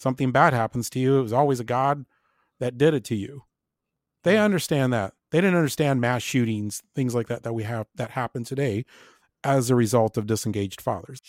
something bad happens to you, it was always a God that did it to you. They mm. understand that. They didn't understand mass shootings, things like that that we have that happen today as a result of disengaged fathers.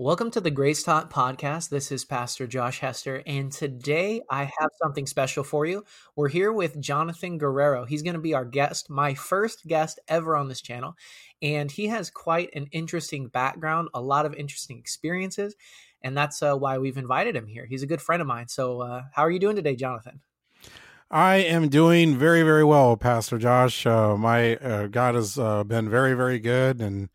Welcome to the Grace Talk podcast. This is Pastor Josh Hester, and today I have something special for you. We're here with Jonathan Guerrero. He's going to be our guest, my first guest ever on this channel, and he has quite an interesting background, a lot of interesting experiences, and that's uh, why we've invited him here. He's a good friend of mine. So, uh, how are you doing today, Jonathan? I am doing very, very well, Pastor Josh. Uh, my uh, God has uh, been very, very good, and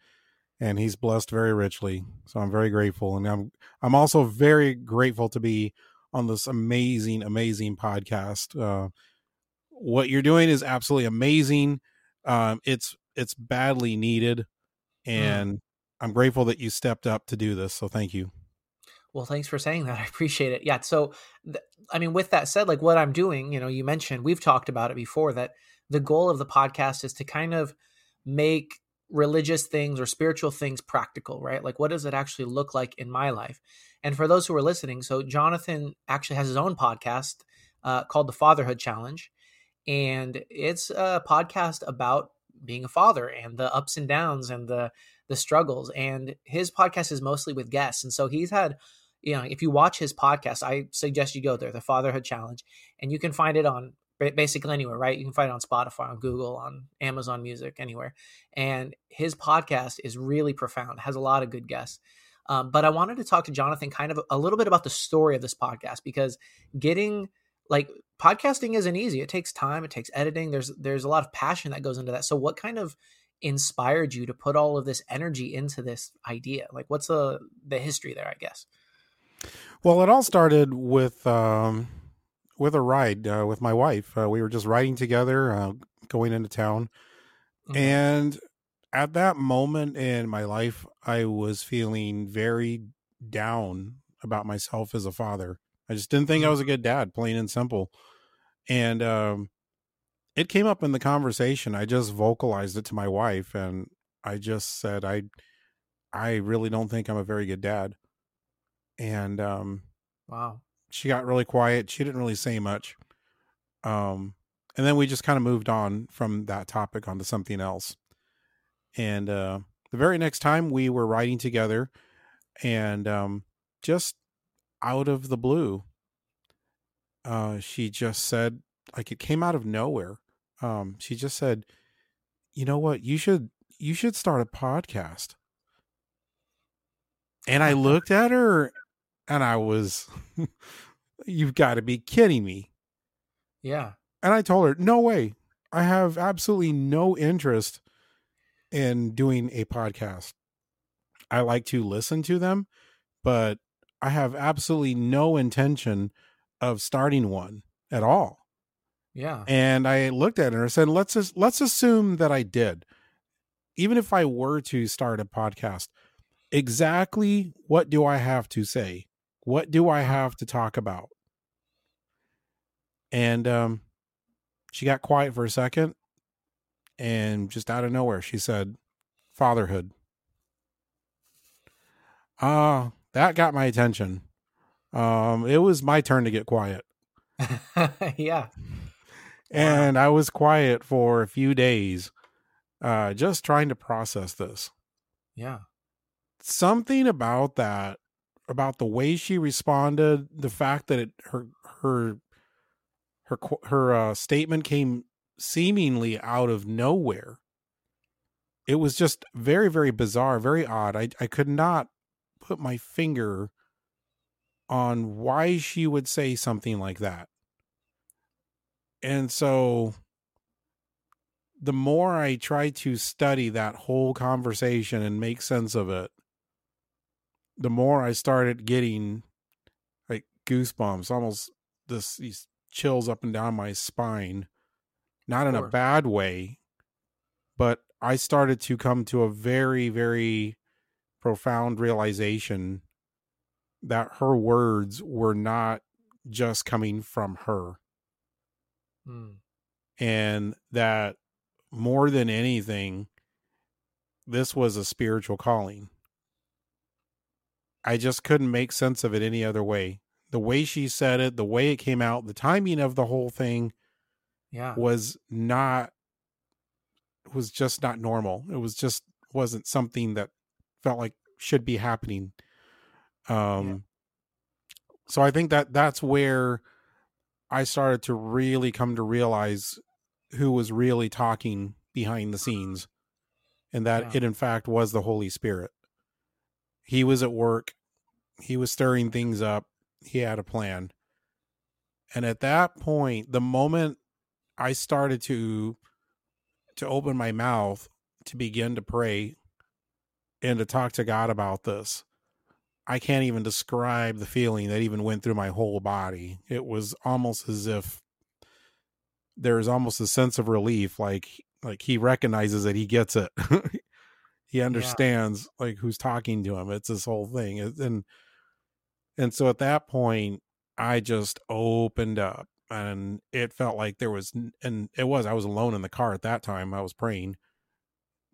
and he's blessed very richly. So I'm very grateful, and I'm I'm also very grateful to be on this amazing, amazing podcast. Uh, what you're doing is absolutely amazing. Um, it's it's badly needed, hmm. and mm. I'm grateful that you stepped up to do this. So thank you. Well, thanks for saying that. I appreciate it. Yeah. So, th- I mean, with that said, like what I'm doing, you know, you mentioned we've talked about it before that the goal of the podcast is to kind of make religious things or spiritual things practical, right? Like, what does it actually look like in my life? And for those who are listening, so Jonathan actually has his own podcast uh, called The Fatherhood Challenge. And it's a podcast about being a father and the ups and downs and the the struggles. And his podcast is mostly with guests. And so he's had, you know, if you watch his podcast, I suggest you go there, The Fatherhood Challenge, and you can find it on basically anywhere, right? You can find it on Spotify, on Google, on Amazon Music, anywhere. And his podcast is really profound, has a lot of good guests. Um, but I wanted to talk to Jonathan kind of a little bit about the story of this podcast because getting like podcasting isn't easy. It takes time, it takes editing. There's there's a lot of passion that goes into that. So what kind of inspired you to put all of this energy into this idea? Like what's the the history there, I guess? Well, it all started with um with a ride uh, with my wife. Uh, we were just riding together, uh, going into town, mm-hmm. and at that moment in my life, I was feeling very down about myself as a father. I just didn't think mm-hmm. I was a good dad, plain and simple. And um, it came up in the conversation. I just vocalized it to my wife, and I just said, "I, I really don't think I'm a very good dad." And um, wow, she got really quiet. She didn't really say much. Um, and then we just kind of moved on from that topic onto something else. And uh, the very next time we were riding together, and um, just out of the blue, uh, she just said, like it came out of nowhere. Um, she just said, "You know what? You should you should start a podcast." And I looked at her and I was, you've got to be kidding me. Yeah. And I told her, no way. I have absolutely no interest in doing a podcast. I like to listen to them, but I have absolutely no intention of starting one at all. Yeah. And I looked at her and said, let's just, let's assume that I did. Even if I were to start a podcast, exactly what do I have to say? What do I have to talk about? And um, she got quiet for a second and just out of nowhere, she said, Fatherhood. Ah, uh, that got my attention. Um, it was my turn to get quiet. yeah. And wow. I was quiet for a few days, uh, just trying to process this. Yeah. Something about that about the way she responded, the fact that it her her her her uh, statement came seemingly out of nowhere. It was just very very bizarre, very odd. I I could not put my finger on why she would say something like that. And so the more I try to study that whole conversation and make sense of it, the more I started getting like goosebumps, almost this these chills up and down my spine, not in a bad way, but I started to come to a very, very profound realization that her words were not just coming from her. Mm. and that more than anything this was a spiritual calling i just couldn't make sense of it any other way. The way she said it the way it came out the timing of the whole thing Yeah. was not was just not normal. It was just wasn't something that felt like should be happening. Um so i think that that's where i started to really come to realize who was really talking behind the scenes and that Yeah. it in fact was the holy spirit he was at work he was stirring things up he had a plan. And at that point the moment i started to to open my mouth to begin to pray and to talk to god about this i can't even describe the feeling that even went through my whole body. It was almost as if there's almost a sense of relief like like he recognizes that he gets it he understands like who's talking to him it's this whole thing and and so at that point i just opened up and it felt like there was and it was i was alone in the car at that time i was praying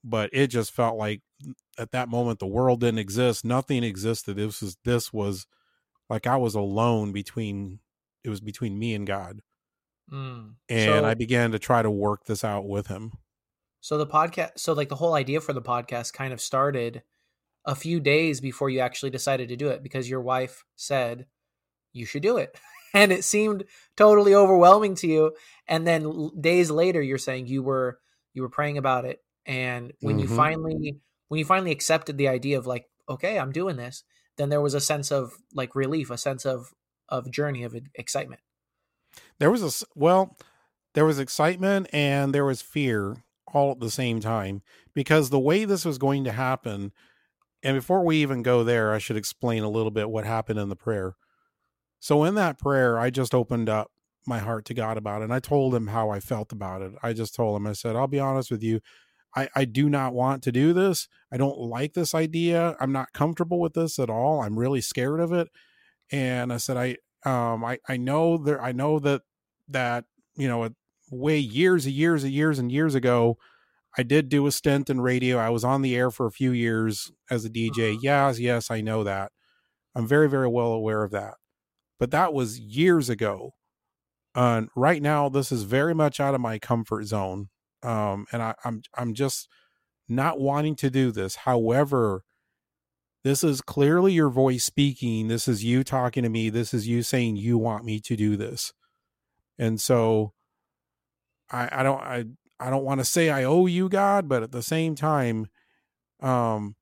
but it just felt like at that moment the world didn't exist nothing existed this was this was like i was alone between it was between me and god. Mm. and So- i began to try to work this out with him So the podcast, so like the whole idea for the podcast kind of started a few days before you actually decided to do it because your wife said you should do it. And it seemed totally overwhelming to you. And then days later you're saying you were you were praying about it and when you Mhm. finally when you finally accepted the idea of like okay, I'm doing this, then there was a sense of like relief, a sense of of journey of excitement. there was a well there was excitement and there was fear all at the same time because the way this was going to happen and before we even go there i should explain a little bit what happened in the prayer so in that prayer i just opened up my heart to god about it and i told him how i felt about it i just told him i said i'll be honest with you I, I do not want to do this. I don't like this idea. I'm not comfortable with this at all. I'm really scared of it. And I said, I um I, I know there I know that that you know way years and years and years and years ago i did do a stint in radio. I was on the air for a few years as a dj yes yes i know that. I'm very very well aware of that. But that was years ago. And right now this is very much out of my comfort zone. Um and I, i'm i'm just not wanting to do this. However this is clearly your voice speaking. This is you talking to me. This is you saying you want me to do this. And so i i don't i i don't want to say i owe you god but at the same time um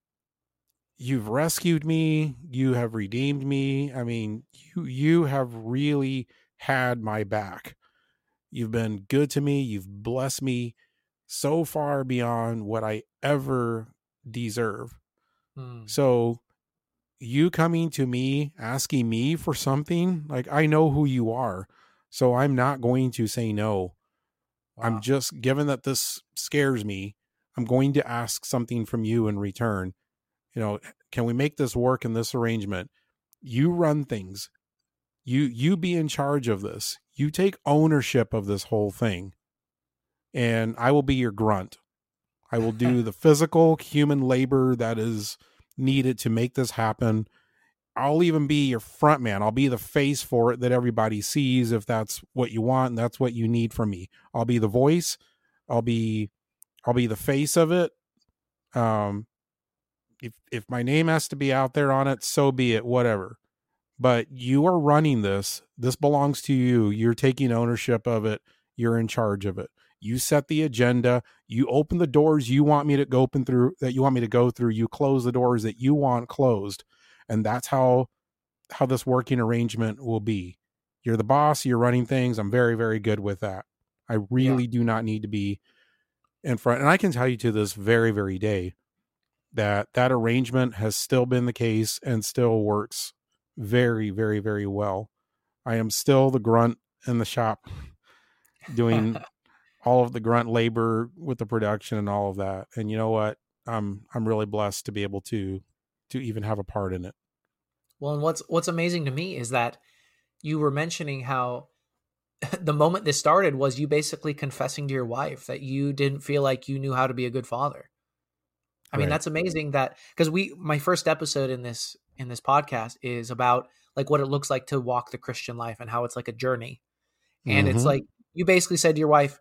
you've rescued me you have redeemed me i mean you you have really had my back you've been good to me you've blessed me so far beyond what i ever deserve Mm. so you coming to me asking me for something, like I know who you are. So I'm not going to say no. Wow. I'm just given that this scares me, I'm going to ask something from you in return. You know, can we make this work in this arrangement? You run things. You you be in charge of this. You take ownership of this whole thing. And I will be your grunt. I will do the physical human labor that is needed to make this happen. I'll even be your front man. I'll be the face for it that everybody sees if that's what you want and that's what you need from me. I'll be the voice. I'll be I'll be the face of it. Um if if my name has to be out there on it, so be it, whatever. But you are running this. This belongs to you. You're taking ownership of it. You're in charge of it. You set the agenda. You open the doors you want me to go open through that you want me to go through. You close the doors that you want closed. And that's how how this working arrangement will be. You're the boss, you're running things. I'm very, very good with that. I really do not need to be in front. And I can tell you to this very, very day that that arrangement has still been the case and still works very, very, very well. I am still the grunt in the shop doing all of the grunt labor with the production and all of that. And you know what? I'm I'm really blessed to be able to to even have a part in it. Well, and what's what's amazing to me is that you were mentioning how the moment this started was you basically confessing to your wife that you didn't feel like you knew how to be a good father. I mean, that's amazing that because we my first episode in this in this podcast is about like what it looks like to walk the Christian life and how it's like a journey. And mm-hmm. it's like you basically said to your wife,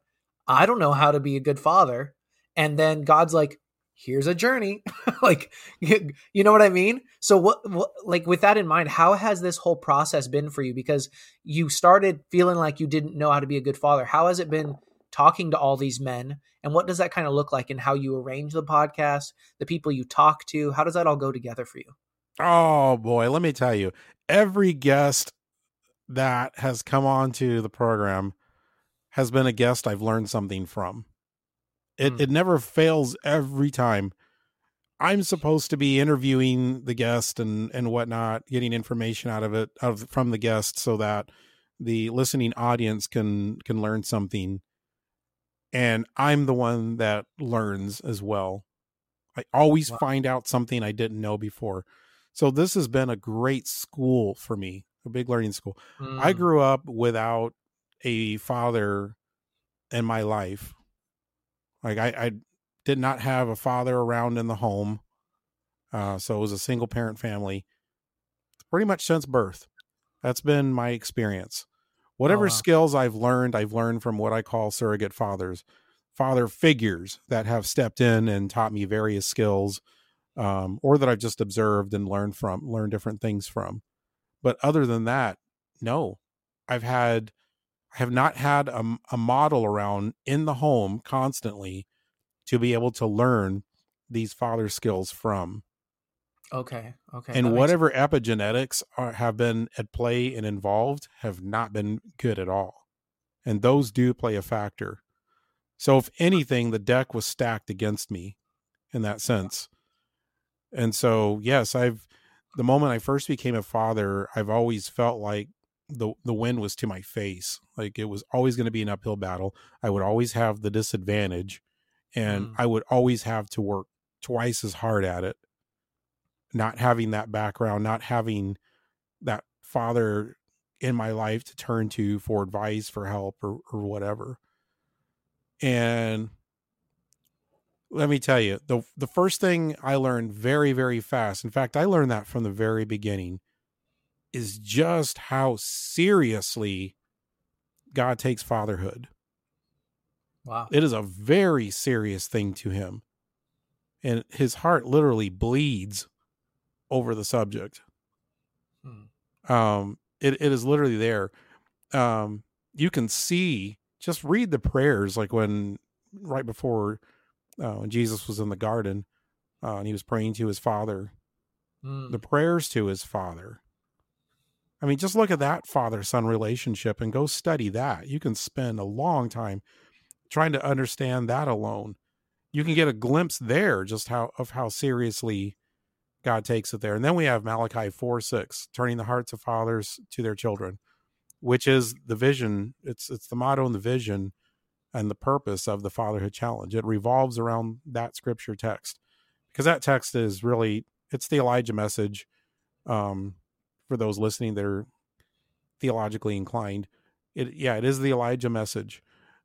I don't know how to be a good father. And then God's like, here's a journey. like, you, know what I mean? So, what, what, like, with that in mind, how has this whole process been for you? Because you started feeling like you didn't know how to be a good father. How has it been talking to all these men? And what does that kind of look like and how you arrange the podcast, the people you talk to? How does that all go together for you? Oh, boy. Let me tell you, every guest that has come on to the program has been a guest I've learned something from. It mm. it never fails every time. I'm supposed to be interviewing the guest and and whatnot, getting information out of it out of, from the guest so that the listening audience can can learn something. And I'm the one that learns as well. I always wow. find out something I didn't know before. So this has been a great school for me, a big learning school. Mm. I grew up without a father in my life. Like I, I did not have a father around in the home. Uh, so it was a single parent family pretty much since birth. That's been my experience. Whatever oh, wow. skills I've learned, I've learned from what I call surrogate fathers, father figures that have stepped in and taught me various skills, um, or that I've just observed and learned from, learned different things from. But other than that, no, I've had have not had a, a model around in the home constantly to be able to learn these father skills from. Okay. Okay. And whatever epigenetics are, have been at play and involved have not been good at all. And those do play a factor. So, if anything, the deck was stacked against me in that sense. And so, yes, I've, the moment I first became a father, I've always felt like the the wind was to my face. Like it was always going to be an uphill battle. I would always have the disadvantage, and mm. I would always have to work twice as hard at it. Not having that background, not having that father in my life to turn to for advice, for help, or or whatever. And let me tell you, the the first thing I learned very very fast. In fact, I learned that from the very beginning is just how seriously God takes fatherhood. Wow. It is a very serious thing to him. And his heart literally bleeds over the subject. Hmm. Um, it, it is literally there. Um, you can see, just read the prayers, like when right before uh, when Jesus was in the garden uh, and he was praying to his father, hmm. the prayers to his father I mean, just look at that father son relationship and go study that. You can spend a long time trying to understand that alone. You can get a glimpse there just how of how seriously God takes it there. And then we have Malachi 4 6, turning the hearts of fathers to their children, which is the vision. It's it's the motto and the vision and the purpose of the fatherhood challenge. It revolves around that scripture text. Because that text is really it's the Elijah message. Um, for those listening that are theologically inclined. It yeah, it is the Elijah message.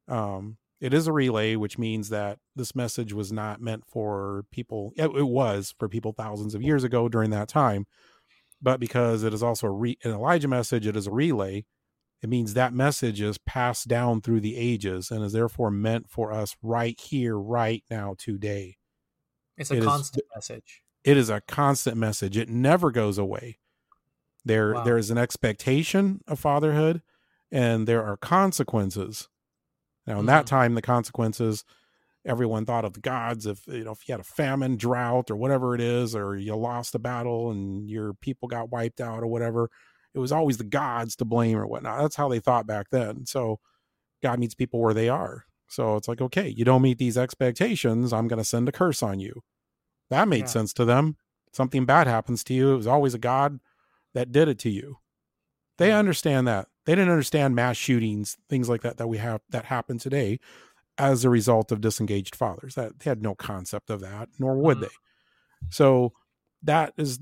Um, it is a relay, which means that this message was not meant for people. It, it was for people thousands of years ago during that time, but because it is also a re, an Elijah message, it is a relay. It means that message is passed down through the ages and is therefore meant for us right here, right now, today. It's a it constant is, message. It is a constant message. It never goes away. There wow. there is an expectation of fatherhood and there are consequences. Now in mm-hmm. that time the consequences everyone thought of the gods if you know if you had a famine, drought or whatever it is or you lost a battle and your people got wiped out or whatever, it was always the gods to blame or whatnot. That's how they thought back then. So God meets people where they are. So it's like, okay, you don't meet these expectations, I'm going to send a curse on you. That made yeah. sense to them. Something bad happens to you. It was always a God that did it to you. They understand that. They didn't understand mass shootings, things like that that we have that happen today as a result of disengaged fathers. That they had no concept of that, nor would mm-hmm. they. So that is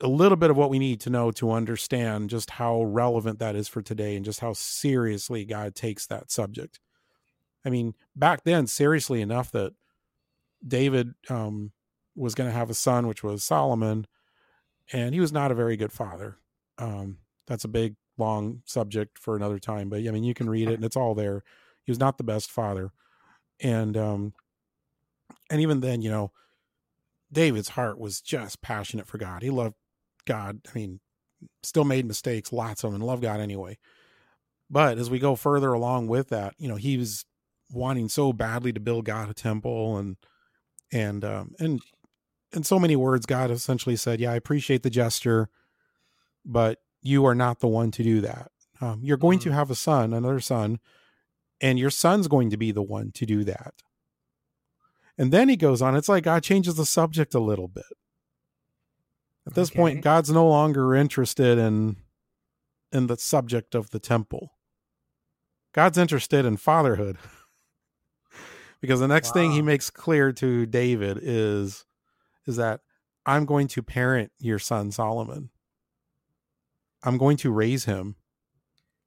a little bit of what we need to know to understand just how relevant that is for today and just how seriously God takes that subject. I mean, back then, seriously enough that David um, was going to have a son, which was Solomon, and he was not a very good father. Um, that's a big, long subject for another time, but I mean, you can read it and it's all there. He was not the best father, and um, and even then, you know, David's heart was just passionate for God. He loved God. I mean, still made mistakes, lots of them, and loved God anyway. But as we go further along with that, you know, he was wanting so badly to build God a temple and and um and in so many words, God essentially said, Yeah, I appreciate the gesture, but you are not the one to do that. Um, you're going mm-hmm. to have a son, another son, and your son's going to be the one to do that. And then he goes on, it's like God changes the subject a little bit. At this okay. point, God's no longer interested in in the subject of the temple. God's interested in fatherhood. because the next wow. thing he makes clear to David is is that I'm going to parent your son Solomon. I'm going to raise him.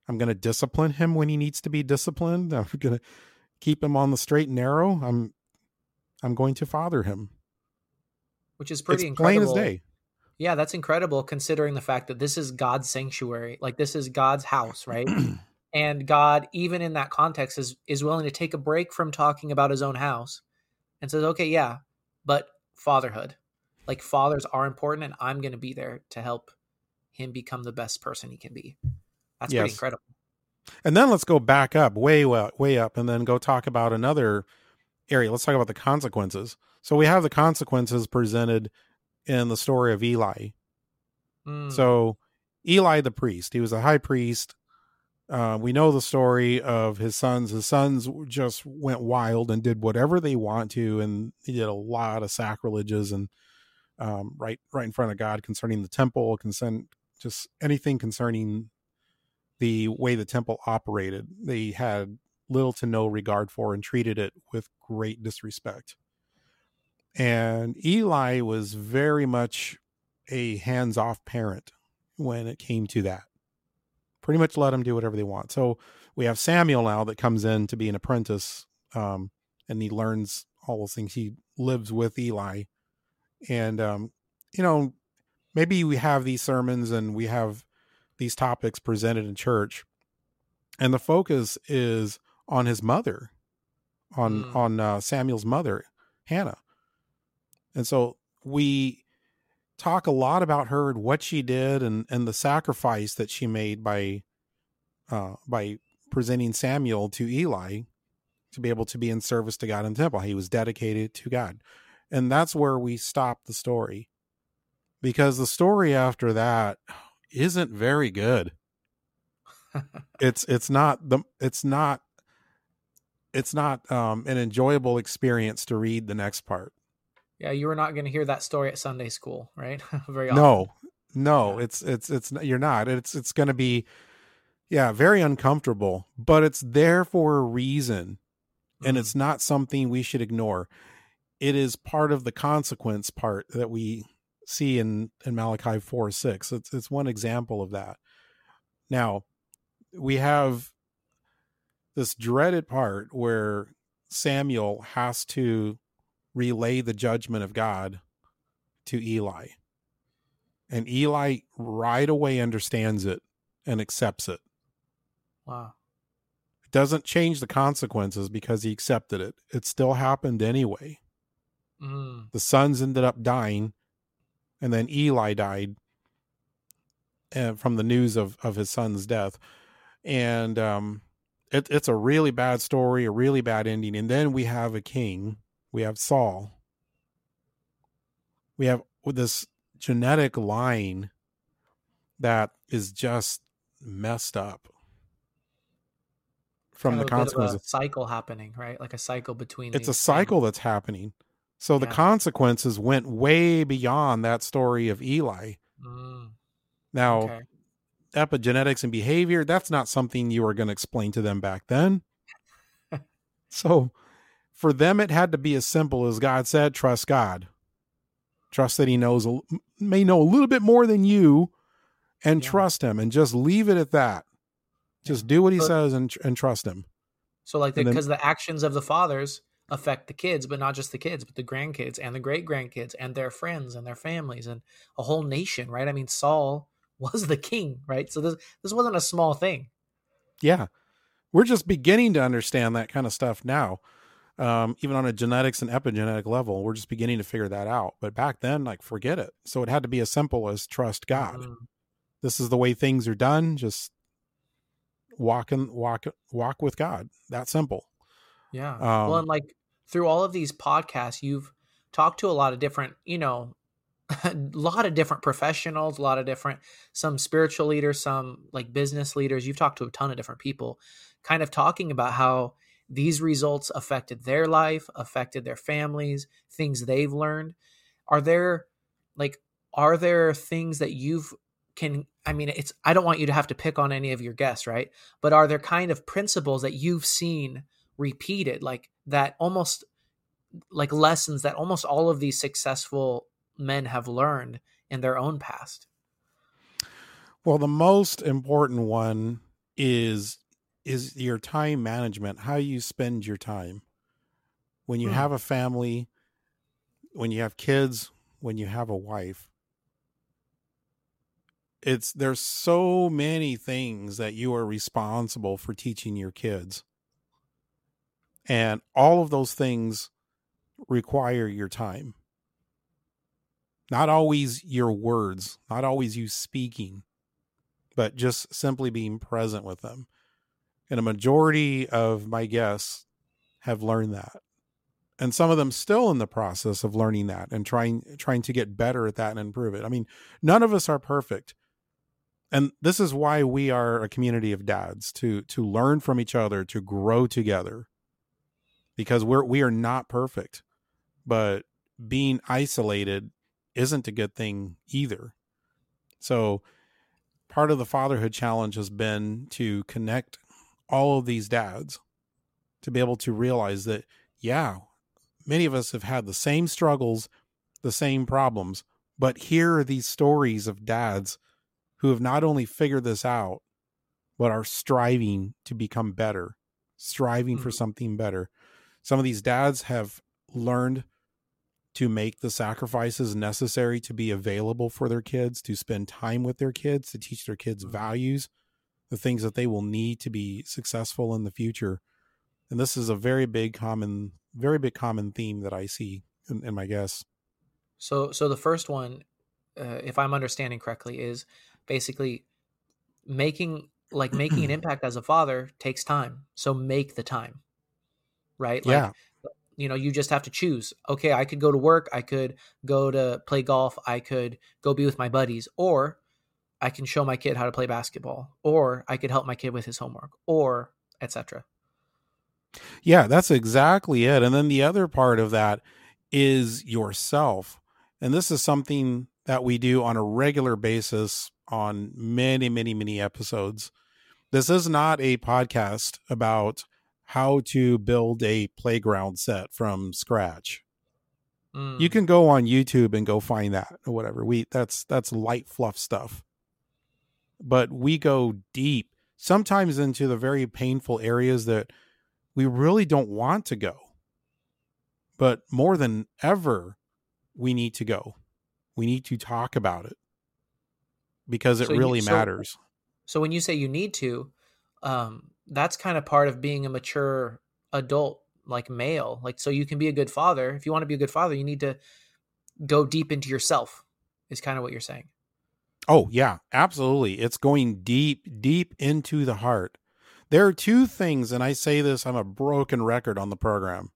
I'm going to discipline him when he needs to be disciplined. I'm going to keep him on the straight and narrow. I'm I'm going to father him. Which is pretty it's incredible. Plain as day. Yeah, that's incredible considering the fact that this is God's sanctuary. Like this is God's house, right? and God, even in that context, is is willing to take a break from talking about his own house and says, Okay, yeah, but fatherhood. Like fathers are important and I'm gonna be there to help him become the best person he can be. That's yes. pretty incredible. And then let's go back up, way way up, and then go talk about another area. Let's talk about the consequences. So we have the consequences presented in the story of Eli. Mm. So Eli the priest, he was a high priest. Uh, we know the story of his sons. His sons just went wild and did whatever they want to, and he did a lot of sacrileges and um, right right in front of God concerning the temple, concern just anything concerning the way the temple operated. They had little to no regard for and treated it with great disrespect. And Eli was very much a hands off parent when it came to that. Pretty much let them do whatever they want. So we have Samuel now that comes in to be an apprentice um, and he learns all those things. He lives with Eli. And, um, you know, maybe we have these sermons and we have these topics presented in church. And the focus is on his mother, on mm. on uh, Samuel's mother, Hannah. And so we talk a lot about her and what she did and and the sacrifice that she made by uh, by presenting Samuel to Eli to be able to be in service to God in the temple. He was dedicated to God. And that's where we stop the story. Because the story after that isn't very good. it's it's not the it's not it's not um, an enjoyable experience to read the next part. Yeah, you were not going to hear that story at Sunday school, right? very often. No, no, it's it's it's you're not. It's it's going to be, yeah, very uncomfortable, but it's there for a reason, mm-hmm. and it's not something we should ignore. It is part of the consequence part that we see in in Malachi four six. It's it's one example of that. Now, we have this dreaded part where Samuel has to relay the judgment of God to Eli. And Eli right away understands it and accepts it. Wow. It doesn't change the consequences because he accepted it. It still happened anyway. Mm. The sons ended up dying, and then Eli died uh, from the news of, of his son's death. And um, it, it's a really bad story, a really bad ending. And then we have a king, we have Saul. We have this genetic line that is just messed up from kind the consequences. cycle happening, right? Like a cycle between. It's a cycle that's happening. So yeah. the consequences went way beyond that story of Eli. Mm. Now, okay epigenetics and behavior, that's not something you were going to explain to them back then. so for them, it had to be as simple as God said trust God. Trust that He knows may know a little bit more than you and Yeah. trust him and just leave it at that. Just do what he But- says and and trust him. So like because the actions of the fathers affect the kids, but not just the kids, but the grandkids and the great grandkids and their friends and their families and a whole nation, right? I mean, Saul was the king, right? So this this wasn't a small thing. Yeah. We're just beginning to understand that kind of stuff now. Um, even on a genetics and epigenetic level, we're just beginning to figure that out. But back then, like, forget it. So it had to be as simple as trust God. Mhm. This is the way things are done. Just walk and walk, walk with God. That simple. Yeah. Um, well, and like through all of these podcasts, you've talked to a lot of different, you know, a lot of different professionals, a lot of different, some spiritual leaders, some like business leaders. You've talked to a ton of different people, kind of talking about how these results affected their life, affected their families, things they've learned. Are there like, are there things that you've can I mean it's I don't want you to have to pick on any of your guests, right? But are there kind of principles that you've seen repeated like that almost like lessons that almost all of these successful men have learned in their own past? Well, the most important one is is your time management, how you spend your time. When you Hmm. have a family, when you have kids, when you have a wife. It's there's so many things that you are responsible for teaching your kids. And all of those things require your time. Not always your words, not always you speaking, but just simply being present with them. And a majority of my guests have learned that. And some of them still in the process of learning that and trying trying to get better at that and improve it. I mean, none of us are perfect. And this is why we are a community of dads to to learn from each other, to grow together. Because we're we are not perfect. But being isolated isn't a good thing either. So part of the fatherhood challenge has been to connect all of these dads to be able to realize that yeah many of us have had the same struggles the same problems but here are these stories of dads who have not only figured this out but are striving to become better striving for Mhm. something better some of these dads have learned to make the sacrifices necessary to be available for their kids, to spend time with their kids, to teach their kids Mhm. values, the things that they will need to be successful in the future. And this is a very big common, very big common theme that I see in, in my guests. So so the first one uh, if I'm understanding correctly is basically making like making an impact as a father takes time. So make the time. Right? Like yeah. you know you just have to choose okay i could go to work i could go to play golf i could go be with my buddies or i can show my kid how to play basketball or i could help my kid with his homework or etc Yeah, that's exactly it. And then the other part of that is yourself. And this is something that we do on a regular basis on many, many, many episodes. This is not a podcast about how to build a playground set from scratch. Mm, You can go on YouTube and go find that or whatever. We that's that's light fluff stuff. But we go deep, sometimes into the very painful areas that we really don't want to go. But more than ever, we need to go. We need to talk about it because it So you- really so- matters. so when you say you need to um that's kind of part of being a mature adult like male like so you can be a good father if you want to be a good father you need to go deep into yourself is kind of what you're saying Oh, yeah, absolutely. It's going deep, deep into the heart. There are two things, and I say this, I'm a broken record on the program.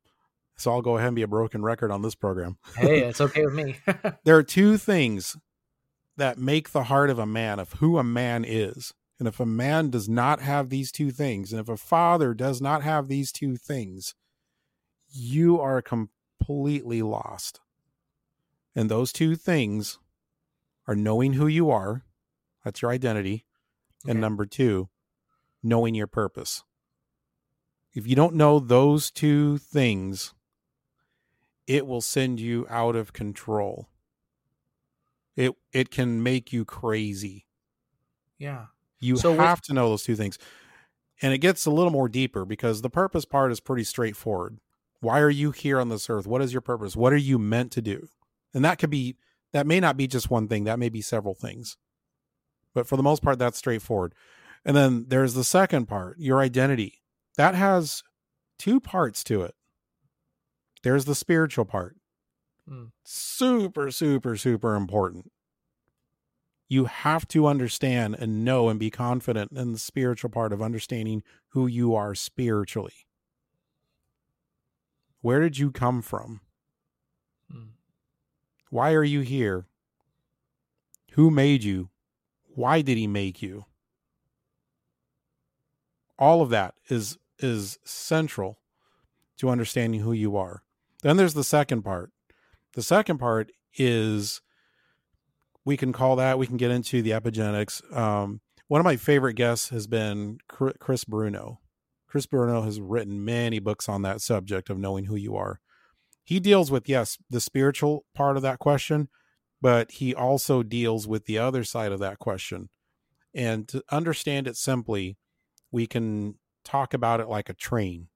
So I'll go ahead and be a broken record on this program. hey it's okay with me There are two things that make the heart of a man, of who a man is. And if a man does not have these two things, and if a father does not have these two things, you are completely lost. And those two things are knowing who you are, that's your identity, and number two, knowing your purpose. If you don't know those two things, it will send you out of control. it it can make you crazy. Yeah. You So have to know those two things. And it gets a little more deeper because the purpose part is pretty straightforward. Why are you here on this earth? What is your purpose? What are you meant to do? And that could be that may not be just one thing, that may be several things. But for the most part that's straightforward. And then there's the second part, your identity. That has two parts to it. There's the spiritual part. Mm. Super super super important you have to understand and know and be confident in the spiritual part of understanding who you are spiritually. Where did you come from? Why are you here? Who made you? Why did he make you? All of that is is central to understanding who you are. Then there's the second part. The second part is we can call that we can get into the epigenetics um, one of my favorite guests has been chris bruno chris bruno has written many books on that subject of knowing who you are he deals with yes the spiritual part of that question but he also deals with the other side of that question and to understand it simply we can talk about it like a train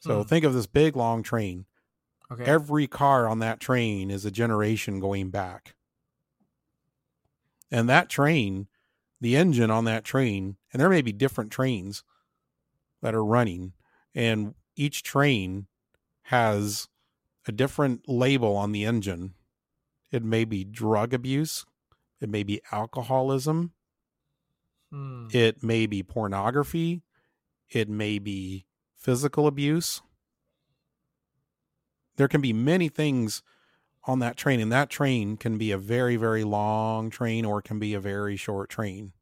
so Hmm. think of this big long train Okay. every car on that train is a generation going back. And that train, the engine on that train, and there may be different trains that are running, and each train has a different label on the engine. It may be drug abuse, it may be alcoholism, Hmm. it may be pornography, it may be physical abuse. There can be many things on that train, and that train can be a very, very long train or it can be a very short train.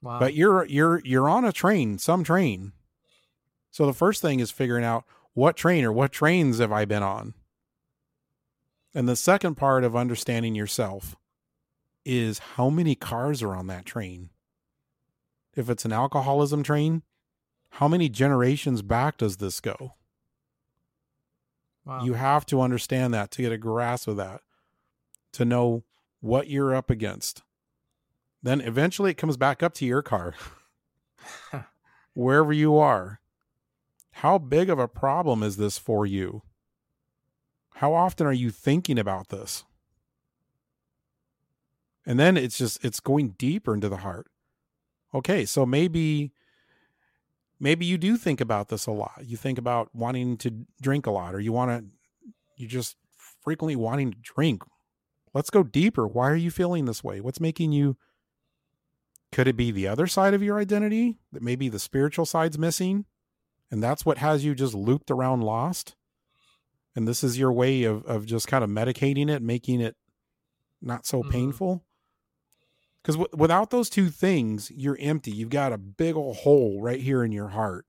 wow. But you're you're you're on a train, some train. So the first thing is figuring out what train or what trains have I been on. And the second part of understanding yourself is how many cars are on that train. If it's an alcoholism train, how many generations back does this go? wow. You have to understand that to get a grasp of that, to know what you're up against. Then eventually it comes back up to your car, wherever you are. How big of a problem is this for you? How often are you thinking about this? And then it's just it's going deeper into the heart. Okay, so maybe maybe you do think about this a lot. You think about wanting to drink a lot or you want to you just frequently wanting to drink. Let's go deeper. Why are you feeling this way? What's making you could it be the other side of your identity that maybe the spiritual side's missing and that's what has you just looped around lost? And this is your way of of just kind of medicating it, making it not so Mhm. painful? Because w- without those two things, you're empty. You've got a big old hole right here in your heart.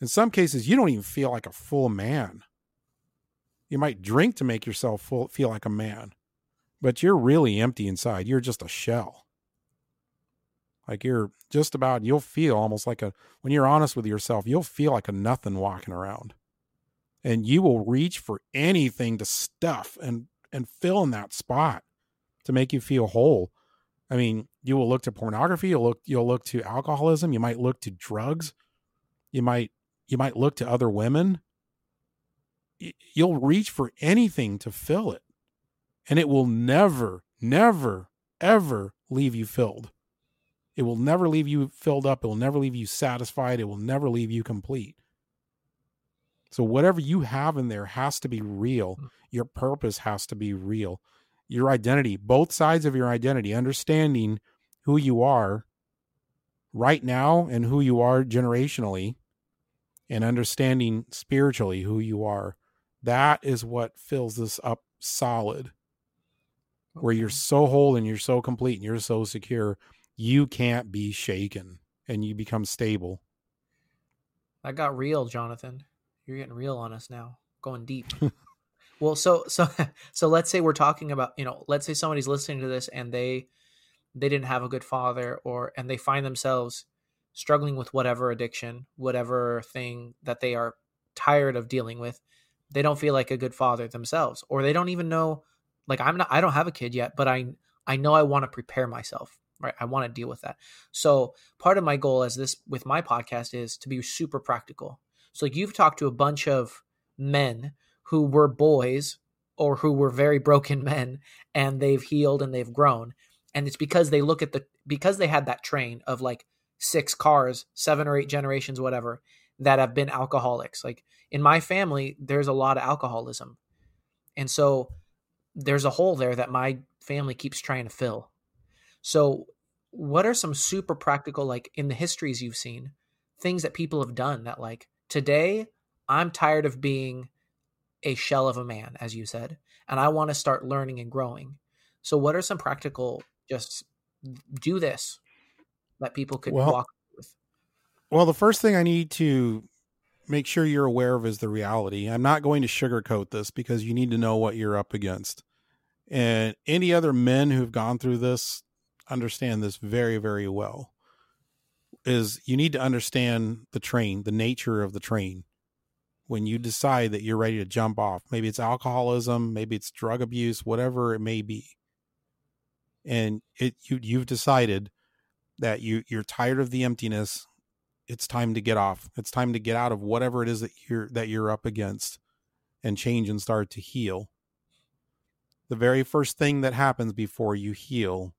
In some cases, you don't even feel like a full man. You might drink to make yourself full, feel like a man, but you're really empty inside. You're just a shell. Like you're just about, you'll feel almost like a, when you're honest with yourself, you'll feel like a nothing walking around. And you will reach for anything to stuff and, and fill in that spot to make you feel whole. I mean, you will look to pornography, you'll look you'll look to alcoholism, you might look to drugs, you might you might look to other women. You'll reach for anything to fill it. And it will never, never, ever leave you filled. It will never leave you filled up. It will never leave you satisfied. It will never leave you complete. So, whatever you have in there has to be real. Hmm. Your purpose has to be real your identity, both sides of your identity, understanding who you are right now and who you are generationally, and understanding spiritually who you are. That is what fills this up solid, where you're so whole and you're so complete and you're so secure, you can't be shaken and you become stable. That got real, Jonathan. You're getting real on us now, going deep. well, so so so let's say we're talking about, you know, let's say somebody's listening to this and they they didn't have a good father or and they find themselves struggling with whatever addiction, whatever thing that they are tired of dealing with. They don't feel like a good father themselves or they don't even know like i'm not i don't have a kid yet but i i know i want to prepare myself right? I want to deal with that. So part of my goal as this with my podcast is to be super practical. So like you've talked to a bunch of men who were boys or who were very broken men and they've healed and they've grown and it's because they look at the because they had that train of like six cars seven or eight generations whatever that have been alcoholics. Like in my family there's a lot of alcoholism and so there's a hole there that my family keeps trying to fill. So what are some super practical like in the histories you've seen things that people have done that like today i'm tired of being a shell of a man as you said and i want to start learning and growing so what are some practical just do this that people could Well- walk with Well, the first thing I need to make sure you're aware of is the reality. I'm not going to sugarcoat this because you need to know what you're up against. And any other men who've gone through this understand this very, very well. Is you need to understand the train, the nature of the train. When you decide that you're ready to jump off, maybe it's alcoholism, maybe it's drug abuse, whatever it may be. And it you you've decided that you you're tired of the emptiness it's time to get off. It's time to get out of whatever it is that you're that you're up against and change and start to heal. The very first thing that happens before you heal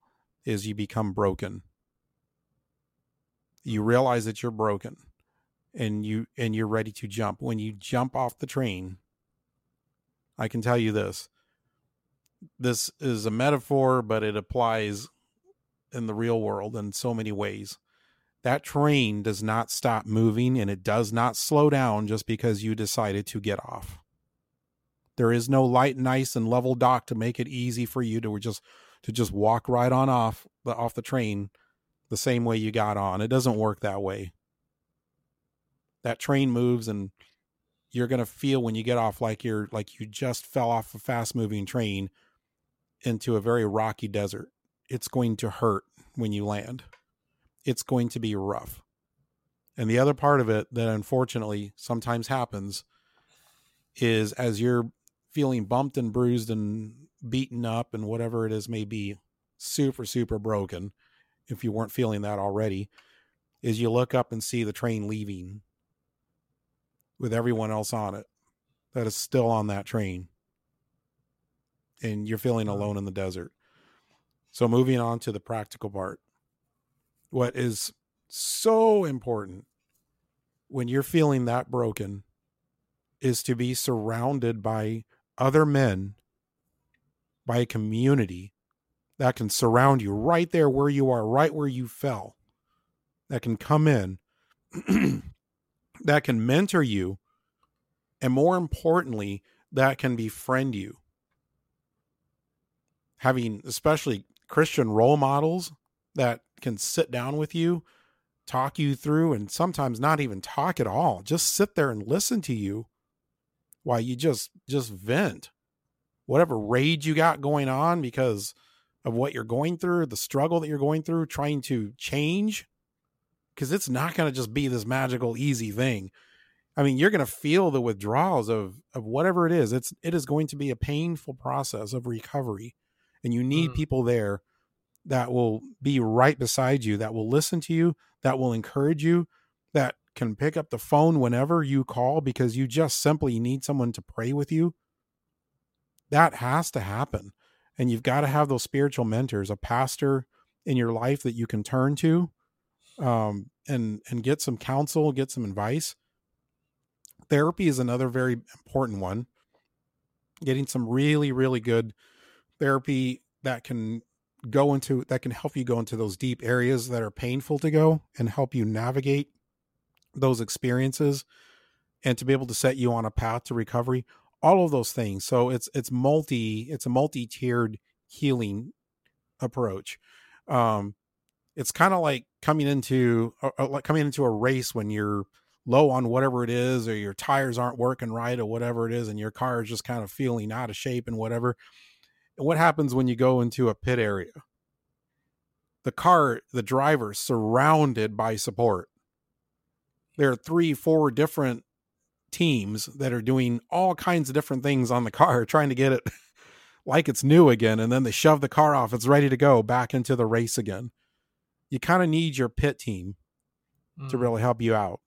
is you become broken. You mm-hmm. realize that you're broken and you and you're ready to jump. When you jump off the train, I can tell you this. This is a metaphor, but it applies in the real world in so many ways that train does not stop moving and it does not slow down just because you decided to get off. There is no light nice, and level dock to make it easy for you to just to just walk right on off the off the train the same way you got on. It doesn't work that way. That train moves and you're going to feel when you get off like you're like you just fell off a fast moving train into a very rocky desert. It's going to hurt when you land it's going to be rough. And the other part of it that unfortunately sometimes happens is as you're feeling bumped and bruised and beaten up and whatever it is may be super super broken if you weren't feeling that already is you look up and see the train leaving with everyone else on it that is still on that train. And you're feeling alone in the desert. So moving on to the practical part. What is so important when you're feeling that broken is to be surrounded by other men, by a community that can surround you right there where you are, right where you fell, that can come in, that can mentor you, and more importantly, that can befriend you. Having especially Christian role models that can sit down with you, talk you through, and sometimes not even talk at all. Just sit there and listen to you while you just just vent whatever rage you got going on because of what you're going through, the struggle that you're going through, trying to change. Because it's not going to just be this magical, easy thing. I mean, you're going to feel the withdrawals of of whatever it is. It's it is going to be a painful process of recovery, and you need Mm. people there that will be right beside you, that will listen to you, that will encourage you, that can pick up the phone whenever you call because you just simply need someone to pray with you. That has to happen. And you've got to have those spiritual mentors, a pastor in your life that you can turn to um, and and get some counsel, get some advice. Therapy is another very important one. Getting some really, really good therapy that can go into that can help you go into those deep areas that are painful to go and help you navigate those experiences and to be able to set you on a path to recovery all of those things. So it's it's multi it's a multi-tiered healing approach. Um it's kind of like coming into uh, like coming into a race when you're low on whatever it is or your tires aren't working right or whatever it is and your car is just kind of feeling out of shape and whatever. What happens when you go into a pit area? The car the driver surrounded by support. There are three four different teams that are doing all kinds of different things on the car trying to get it like it's new again and then they shove the car off. It's ready to go back into the race again. You kind of need your pit team mm. to really help you out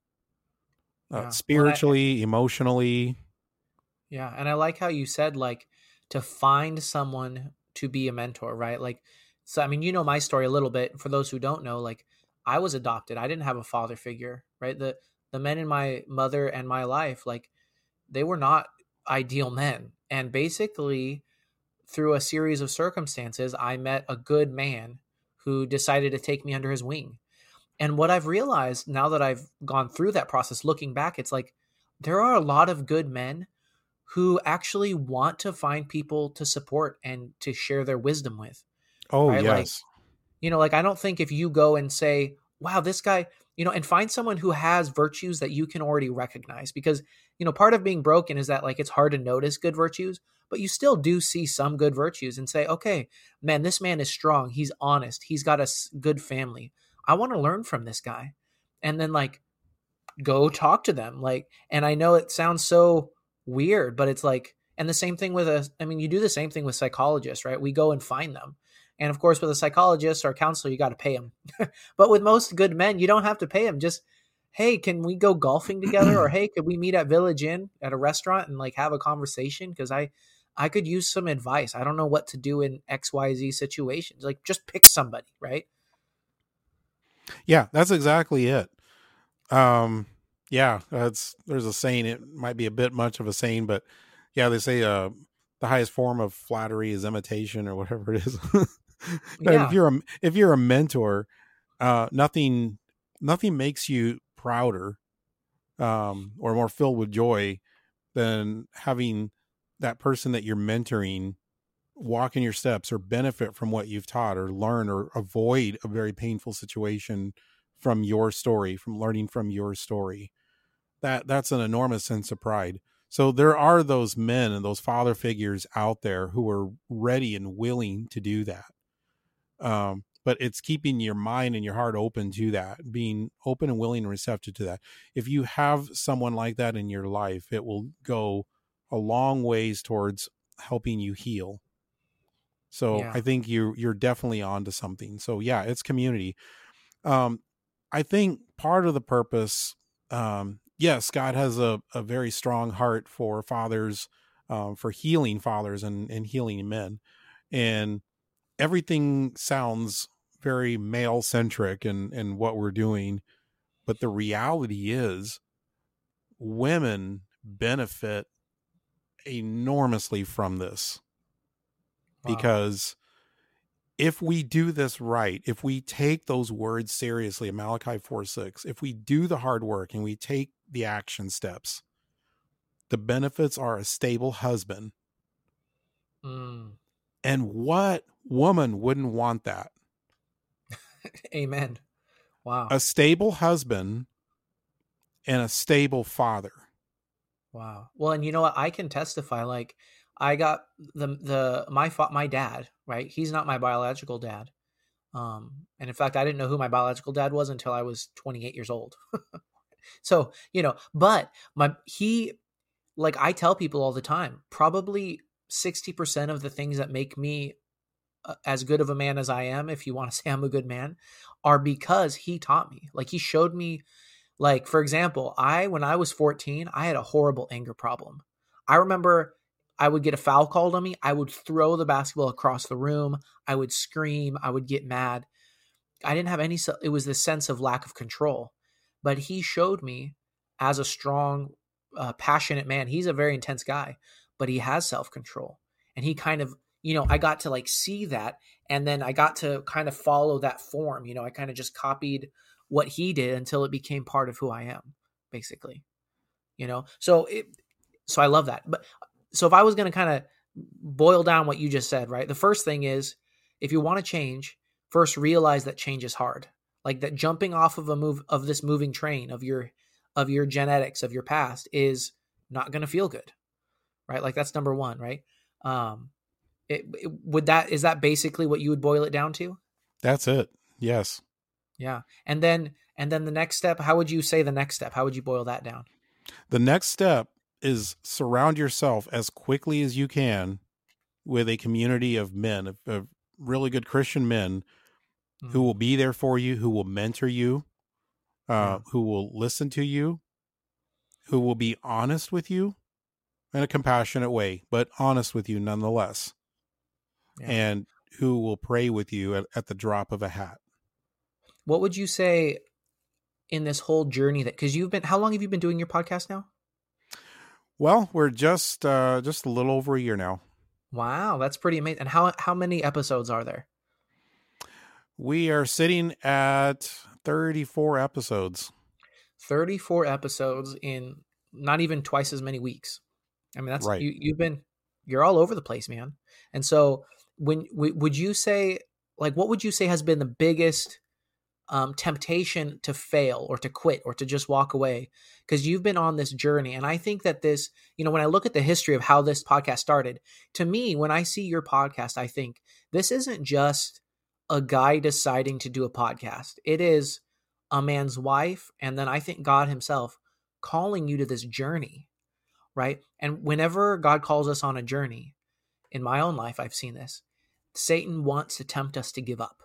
uh, yeah. spiritually well, I, emotionally. Yeah and i like how you said like to find someone to be a mentor right? Like so i mean you know my story a little bit. For those who don't know like i was adopted. I didn't have a father figure right? The the men in my mother and my life like they were not ideal men and basically through a series of circumstances, I met a good man who decided to take me under his wing. And what I've realized now that I've gone through that process, looking back, it's like there are a lot of good men who actually want to find people to support and to share their wisdom with. Oh, right? yes. Like, you know, like I don't think if you go and say, wow, this guy, you know, and find someone who has virtues that you can already recognize because, you know, part of being broken is that like it's hard to notice good virtues, but you still do see some good virtues and say, okay, man, this man is strong. He's honest. He's got a good family. I want to learn from this guy. And then, like, go talk to them. Like, and I know it sounds so weird, but it's like, and the same thing with a, I mean, you do the same thing with psychologists, right? We go and find them. And of course, with a psychologist or a counselor, you got to pay them. but with most good men, you don't have to pay them. Just, hey, can we go golfing together? or hey, could we meet at Village Inn at a restaurant and like have a conversation? Because I, I could use some advice. I don't know what to do in XYZ situations. Like just pick somebody, right? Yeah, that's exactly it. Um yeah, that's there's a saying it might be a bit much of a saying, but yeah, they say uh the highest form of flattery is imitation or whatever it is. yeah. if you're a if you're a mentor, uh nothing nothing makes you prouder um or more filled with joy than having that person that you're mentoring walk in your steps or benefit from what you've taught or learn or avoid a very painful situation from your story from learning from your story. That that's an enormous sense of pride. So there are those men and those father figures out there who are ready and willing to do that um, but it's keeping your mind and your heart open to that being open and willing and receptive to that if you have someone like that in your life it will go a long ways towards helping you heal. So yeah. I think you you're definitely onto something. So yeah, it's community. Um, I think part of the purpose, um, yes, God has a, a very strong heart for fathers, um, for healing fathers and, and healing men. And everything sounds very male centric and, and what we're doing. But the reality is women benefit enormously from this wow. because if we do this right, if we take those words seriously, Malachi 4 6, if we do the hard work and we take the action steps, the benefits are a stable husband. Mm. And what woman wouldn't want that? Amen. Wow. A stable husband and a stable father. Wow. Well, and you know what? I can testify. Like, I got the the my fa- my dad. Right? He's not my biological dad. Um, and in fact, I didn't know who my biological dad was until I was 28 years old. so you know, but my he, like I tell people all the time, probably 60% of the things that make me uh, as good of a man as I am, if you want to say I'm a good man, are because he taught me. Like he showed me like, for example, I, when I was 14, I had a horrible anger problem. I remember I would get a foul called on me. I would throw the basketball across the room. I would scream. I would get mad. I didn't have any, it was this sense of lack of control. But he showed me as a strong, uh, passionate man. He's a very intense guy, but he has self control. And he kind of, you know, I got to like see that. And then I got to kind of follow that form. You know, I kind of just copied what he did until it became part of who I am, basically. You know, so it, so I love that. But so if I was going to kind of boil down what you just said, right? The first thing is if you want to change, first realize that change is hard. Like that jumping off of a move of this moving train of your of your genetics of your past is not going to feel good. Right? Like that's number 1, right? Um it, it, would that is that basically what you would boil it down to? That's it. Yes. Yeah. And then and then the next step, how would you say the next step? How would you boil that down? The next step is surround yourself as quickly as you can with a community of men, of, of really good Christian men Mm. who will be there for you, who will mentor you, uh, Yeah. who will listen to you, who will be honest with you in a compassionate way, but honest with you nonetheless, Yeah. and who will pray with you at, at the drop of a hat. What would you say in this whole journey that because you've been how long have you been doing your podcast now? Well, we're just uh, just a little over a year now. Wow, that's pretty amazing. And how how many episodes are there? We are sitting at 34 episodes. 34 episodes in not even twice as many weeks. I mean, that's Right. you you've been you're all over the place, man. And so when would you say like what would you say has been the biggest um, temptation to fail or to quit or to just walk away because you've been on this journey and i think that this you know when i look at the history of how this podcast started to me when i see your podcast i think this isn't just a guy deciding to do a podcast it is a man's wife and then i think god himself calling you to this journey right? And whenever god calls us on a journey in my own life i've seen this satan wants to tempt us to give up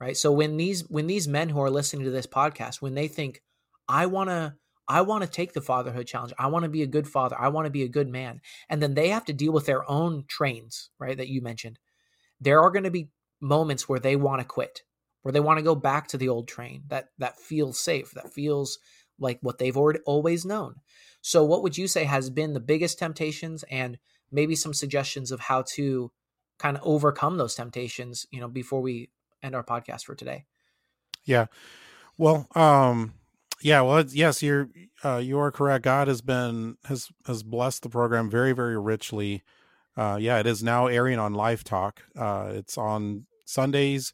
right? So when these when these men who are listening to this podcast when they think i want to i want to take the fatherhood challenge. I want to be a good father. I want to be a good man and then they have to deal with their own trains right that you mentioned there are going to be moments where they want to quit where they want to go back to the old train that that feels safe that feels like what they've already always known so what would you say has been the biggest temptations and maybe some suggestions of how to kind of overcome those temptations you know before we end our podcast for today. Yeah. Well, um, yeah, well, yes, you're, uh, you are correct. God has been, has, has blessed the program very, very richly. Uh, yeah, it is now airing on LifeTalk. Uh, it's on Sundays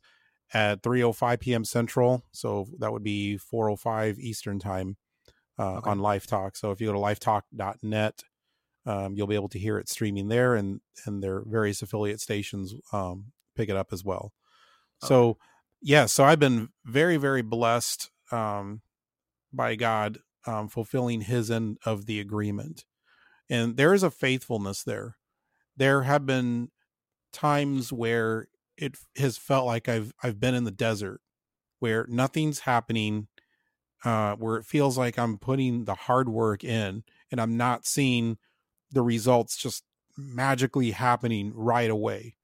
at 3.05 p.m. Central. So that would be 4.05 Eastern time, uh, Okay. on LifeTalk. So if you go to lifetalk.net, um, you'll be able to hear it streaming there and, and their various affiliate stations, um, pick it up as well. So, yeah, so I've been very, very blessed um, by God um, fulfilling his end of the agreement. And there is a faithfulness there. There have been times where it has felt like I've I've been in the desert where nothing's happening, uh, where it feels like I'm putting the hard work in and I'm not seeing the results just magically happening right away.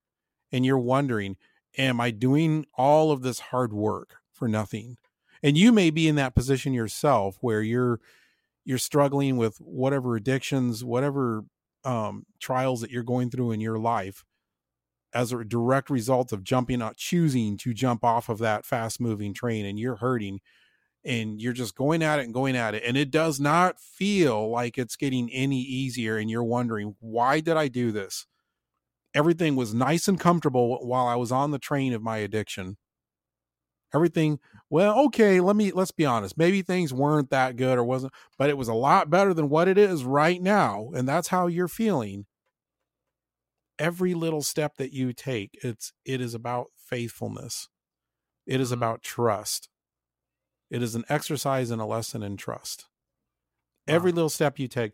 And you're wondering, am I doing all of this hard work for nothing? And you may be in that position yourself where you're you're struggling with whatever addictions, whatever um, trials that you're going through in your life as a direct result of jumping out, choosing to jump off of that fast moving train and you're hurting and you're just going at it and going at it. And it does not feel like it's getting any easier. And you're wondering, why did I do this? everything was nice and comfortable while I was on the train of my addiction. Everything, well, okay, let me let's be honest. Maybe things weren't that good or wasn't, but it was a lot better than what it is right now, and that's how you're feeling. Every little step that you take, it's it is about faithfulness. It is Mhm. about trust. It is an exercise and a lesson in trust. Wow. Every little step you take,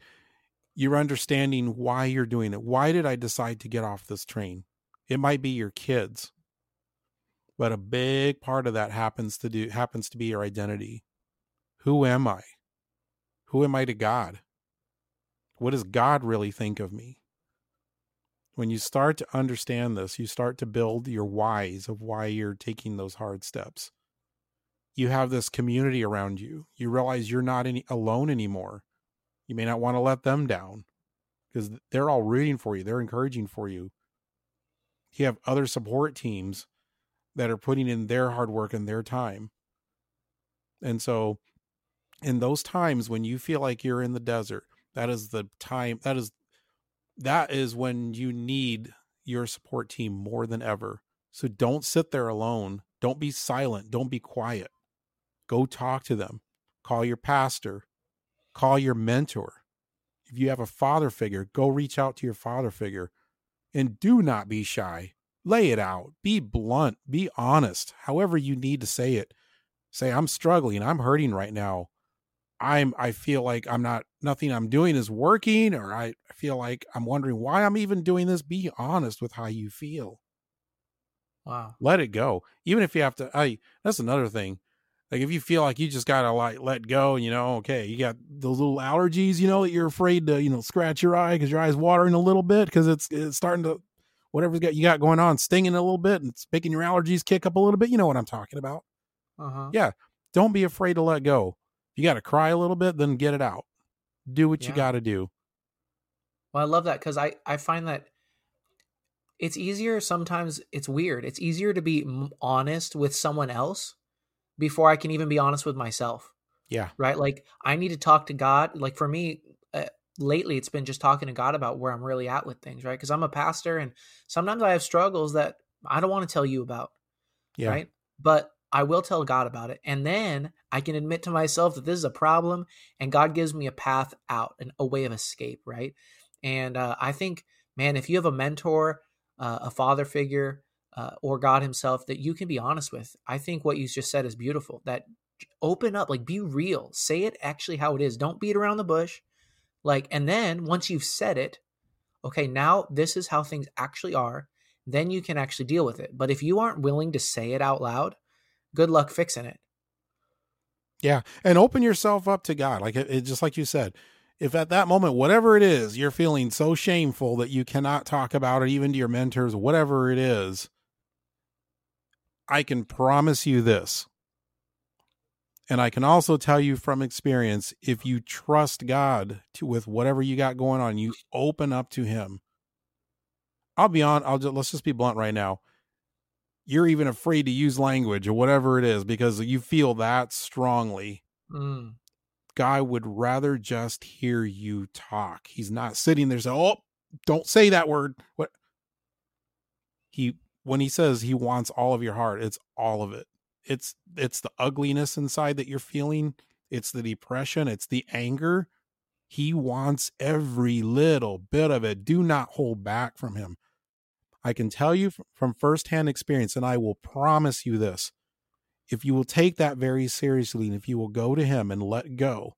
you're understanding why you're doing it. Why did I decide to get off this train? It might be your kids, but a big part of that happens to do happens to be your identity. Who am I? Who am I to God? What does God really think of me? When you start to understand this, you start to build your whys of why you're taking those hard steps. You have this community around you. You realize you're not any, alone anymore you may not want to let them down because they're all rooting for you they're encouraging for you you have other support teams that are putting in their hard work and their time and so in those times when you feel like you're in the desert that is the time that is that is when you need your support team more than ever so don't sit there alone don't be silent don't be quiet go talk to them call your pastor call your mentor. If you have a father figure, go reach out to your father figure and do not be shy. Lay it out. Be blunt. Be honest. However, you need to say it. Say, I'm struggling. I'm hurting right now. I'm I feel like I'm not nothing I'm doing is working or I feel like I'm wondering why I'm even doing this. Be honest with how you feel. Wow. Let it go. Even if you have to I that's another thing. Like if you feel like you just gotta like let go, you know, okay, you got those little allergies, you know, that you're afraid to, you know, scratch your eye because your eye's watering a little bit because it's it's starting to whatever's got you got going on, stinging a little bit and it's making your allergies kick up a little bit. You know what I'm talking about. Uh-huh. Yeah. Don't be afraid to let go. You got to cry a little bit, then get it out. Do what you got to do. Well, I love that because I I find that it's easier sometimes. It's weird. It's easier to be honest with someone else before I can even be honest with myself. Yeah. Right. Like I need to talk to God. Like for me, uh, lately it's been just talking to God about where I'm really at with things. Right. Because I'm a pastor, and sometimes I have struggles that I don't want to tell you about. Yeah. Right. But I will tell God about it. And then I can admit to myself that this is a problem and God gives me a path out and a way of escape. Right. And uh, I think, man, if you have a mentor, uh, a father figure, uh, or God Himself that you can be honest with, I think what you just said is beautiful. That open up, like be real, say it actually how it is. Don't beat around the bush. Like, and then once you've said it, okay, now this is how things actually are. Then you can actually deal with it. But if you aren't willing to say it out loud, good luck fixing it. Yeah. And open yourself up to God. Like it, it just like you said, if at that moment, whatever it is, you're feeling so shameful that you cannot talk about it even to your mentors, whatever it is, I can promise you this. And I can also tell you from experience if you trust God to, with whatever you got going on, you open up to Him. I'll be on, I'll just, let's just be blunt right now. You're even afraid to use language or whatever it is because you feel that strongly. Mm, Guy would rather just hear you talk. He's not sitting there saying, "Oh, don't say that word." What he when he says he wants all of your heart, it's all of it. It's it's the ugliness inside that you're feeling. It's the depression. It's the anger. He wants every little bit of it. Do not hold back from him. I can tell you from firsthand experience, and I will promise you this if you will take that very seriously and if you will go to him and let go,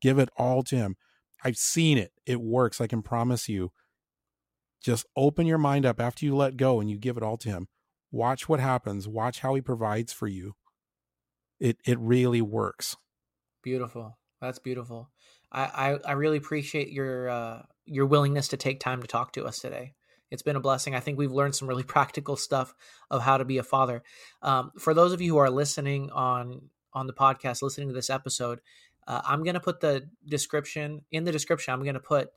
give it all to him. I've seen it. It works. I can promise you. Just open your mind up after you let go and you give it all to him. Watch what happens. Watch how he provides for you. It it really works. beautiful. That's beautiful. I, I, I really appreciate your uh, your willingness to take time to talk to us today. It's been a blessing. I think we've learned some really practical stuff of how to be a father. Um, for those of you who are listening on on the podcast, listening to this episode, uh, I'm going to put the description in the description. I'm going to put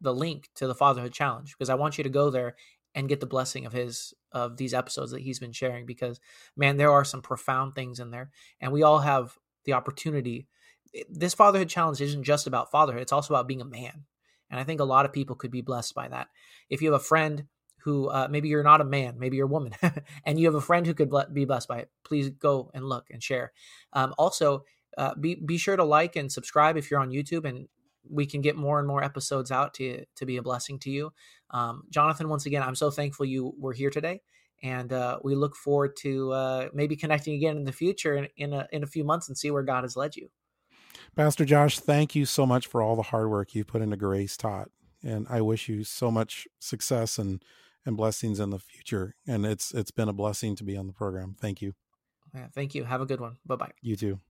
the link to the Fatherhood Challenge because I want you to go there and get the blessing of his of these episodes that he's been sharing. Because man, there are some profound things in there, and we all have the opportunity. This Fatherhood Challenge isn't just about fatherhood; it's also about being a man. And I think a lot of people could be blessed by that. If you have a friend who uh, maybe you're not a man, maybe you're a woman, and you have a friend who could be blessed by it, please go and look and share. Um, also, uh, be be sure to like and subscribe if you're on YouTube, and we can get more and more episodes out to to be a blessing to you. Um, Jonathan, once again, I'm so thankful you were here today, and uh, we look forward to uh, maybe connecting again in the future in, in a in a few months and see where God has led you. Pastor Josh, thank you so much for all the hard work you put into Grace Taught. And I wish you so much success and, and blessings in the future. And it's it's been a blessing to be on the program. Thank you. Yeah, thank you. Have a good one. Bye bye. You too.